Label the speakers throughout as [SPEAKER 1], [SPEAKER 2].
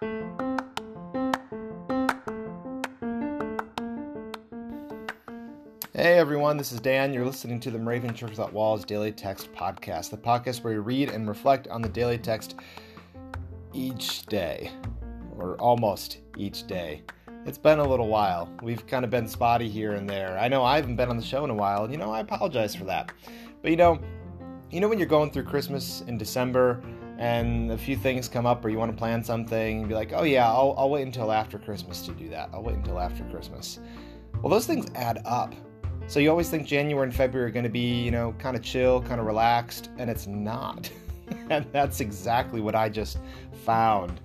[SPEAKER 1] Hey everyone, this is Dan. You're listening to the Moravian Church Without Walls Daily Text Podcast, the podcast where we read and reflect on the daily text each day, or almost each day. It's been a little while. We've kind of been spotty here and there. I know I haven't been on the show in a while, and you know, I apologize for that. But you know, you know when you're going through Christmas in December and a few things come up or you want to plan something and be like, oh yeah, I'll, I'll wait until after Christmas to do that. I'll wait until after Christmas. Well, those things add up so you always think January and February are going to be, you know, kind of chill, kind of relaxed, and it's not. and that's exactly what I just found.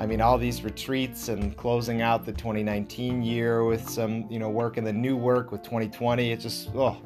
[SPEAKER 1] I mean, all these retreats and closing out the 2019 year with some, you know, work and the new work with 2020. It's just, oh,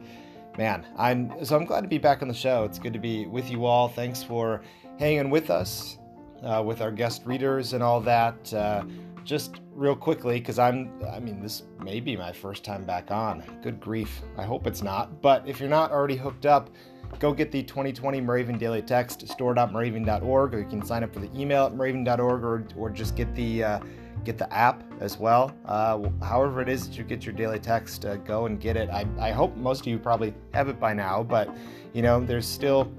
[SPEAKER 1] man. I'm so I'm glad to be back on the show. It's good to be with you all. Thanks for hanging with us, uh, with our guest readers and all that. Uh, just real quickly, because I'm, I mean, this may be my first time back on. Good grief. I hope it's not. But if you're not already hooked up, go get the 2020 Moravian Daily Text, store.moravian.org, or you can sign up for the email at moravian.org, or, or just get the, uh, get the app as well. Uh, however it is that you get your daily text, uh, go and get it. I, I hope most of you probably have it by now, but you know, there's still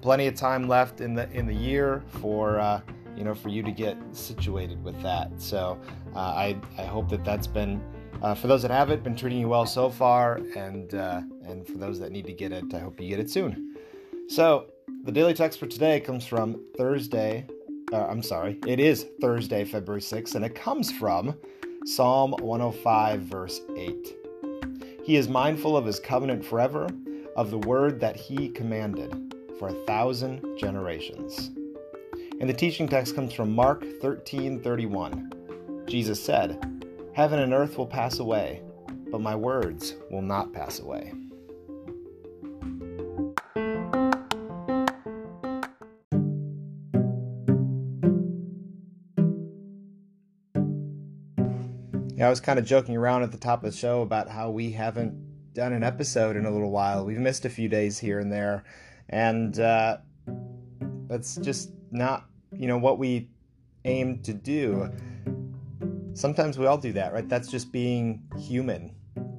[SPEAKER 1] plenty of time left in the in the year for uh, you know, for you to get situated with that. So uh, I, I hope that that's been, uh, for those that have it, been treating you well so far, and uh, and for those that need to get it, I hope you get it soon. So the daily text for today comes from Thursday. Uh, I'm sorry, it is Thursday, February 6th, and it comes from Psalm 105, verse 8. He is mindful of his covenant forever, of the word that he commanded for a thousand generations. And the teaching text comes from Mark 13 31. Jesus said, Heaven and earth will pass away, but my words will not pass away. Yeah, I was kind of joking around at the top of the show about how we haven't done an episode in a little while. We've missed a few days here and there, and uh, that's just not you know what we aim to do. Sometimes we all do that right? That's just being human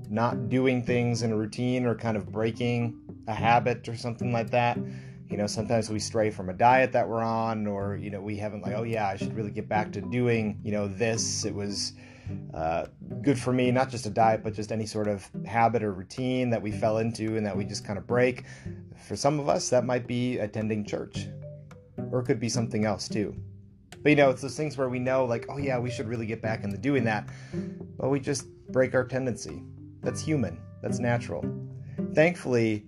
[SPEAKER 1] not doing things in a routine or kind of breaking a habit or something like that. You know sometimes we stray from a diet that we're on or you know we haven't like oh yeah i should really get back to doing you know this. It was uh, good for me not just a diet but just any sort of habit or routine that we fell into and that we just kind of break for some of us that might be attending church or it could be something else too. But you know, it's those things where we know, like, oh yeah, we should really get back into doing that, but we just break our tendency. That's human, that's natural. Thankfully,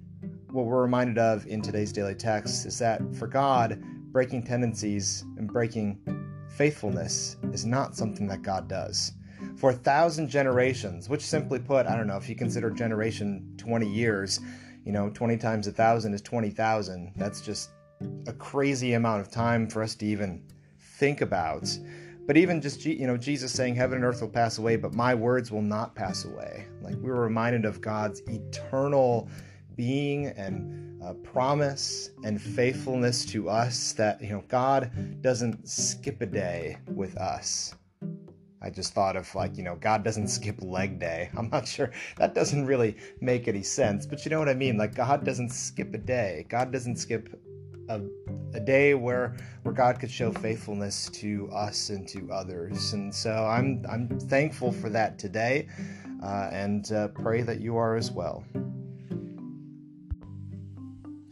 [SPEAKER 1] what we're reminded of in today's daily text is that for God, breaking tendencies and breaking faithfulness is not something that God does. For a thousand generations, which simply put, I don't know, if you consider generation 20 years, you know, 20 times a thousand is 20,000. That's just a crazy amount of time for us to even think about. But even just you know Jesus saying heaven and earth will pass away, but my words will not pass away. Like we were reminded of God's eternal being and uh, promise and faithfulness to us that you know God doesn't skip a day with us. I just thought of like, you know, God doesn't skip leg day. I'm not sure that doesn't really make any sense, but you know what I mean? Like God doesn't skip a day. God doesn't skip a, a day where where God could show faithfulness to us and to others. And so I'm I'm thankful for that today, uh, and uh, pray that you are as well.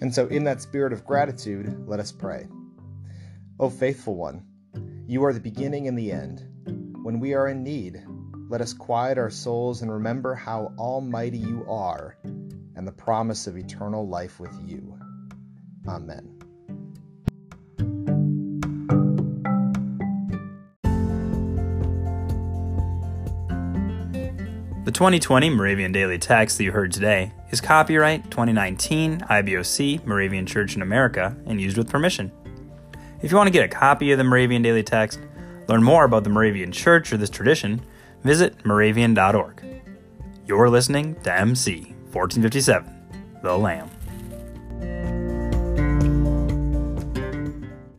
[SPEAKER 1] And so, in that spirit of gratitude, let us pray. O faithful one, you are the beginning and the end. When we are in need, let us quiet our souls and remember how almighty you are and the promise of eternal life with you. Amen.
[SPEAKER 2] The 2020 Moravian Daily Text that you heard today is copyright 2019 IBOC Moravian Church in America and used with permission. If you want to get a copy of the Moravian Daily Text, learn more about the Moravian Church or this tradition, visit moravian.org. You're listening to MC 1457, The Lamb.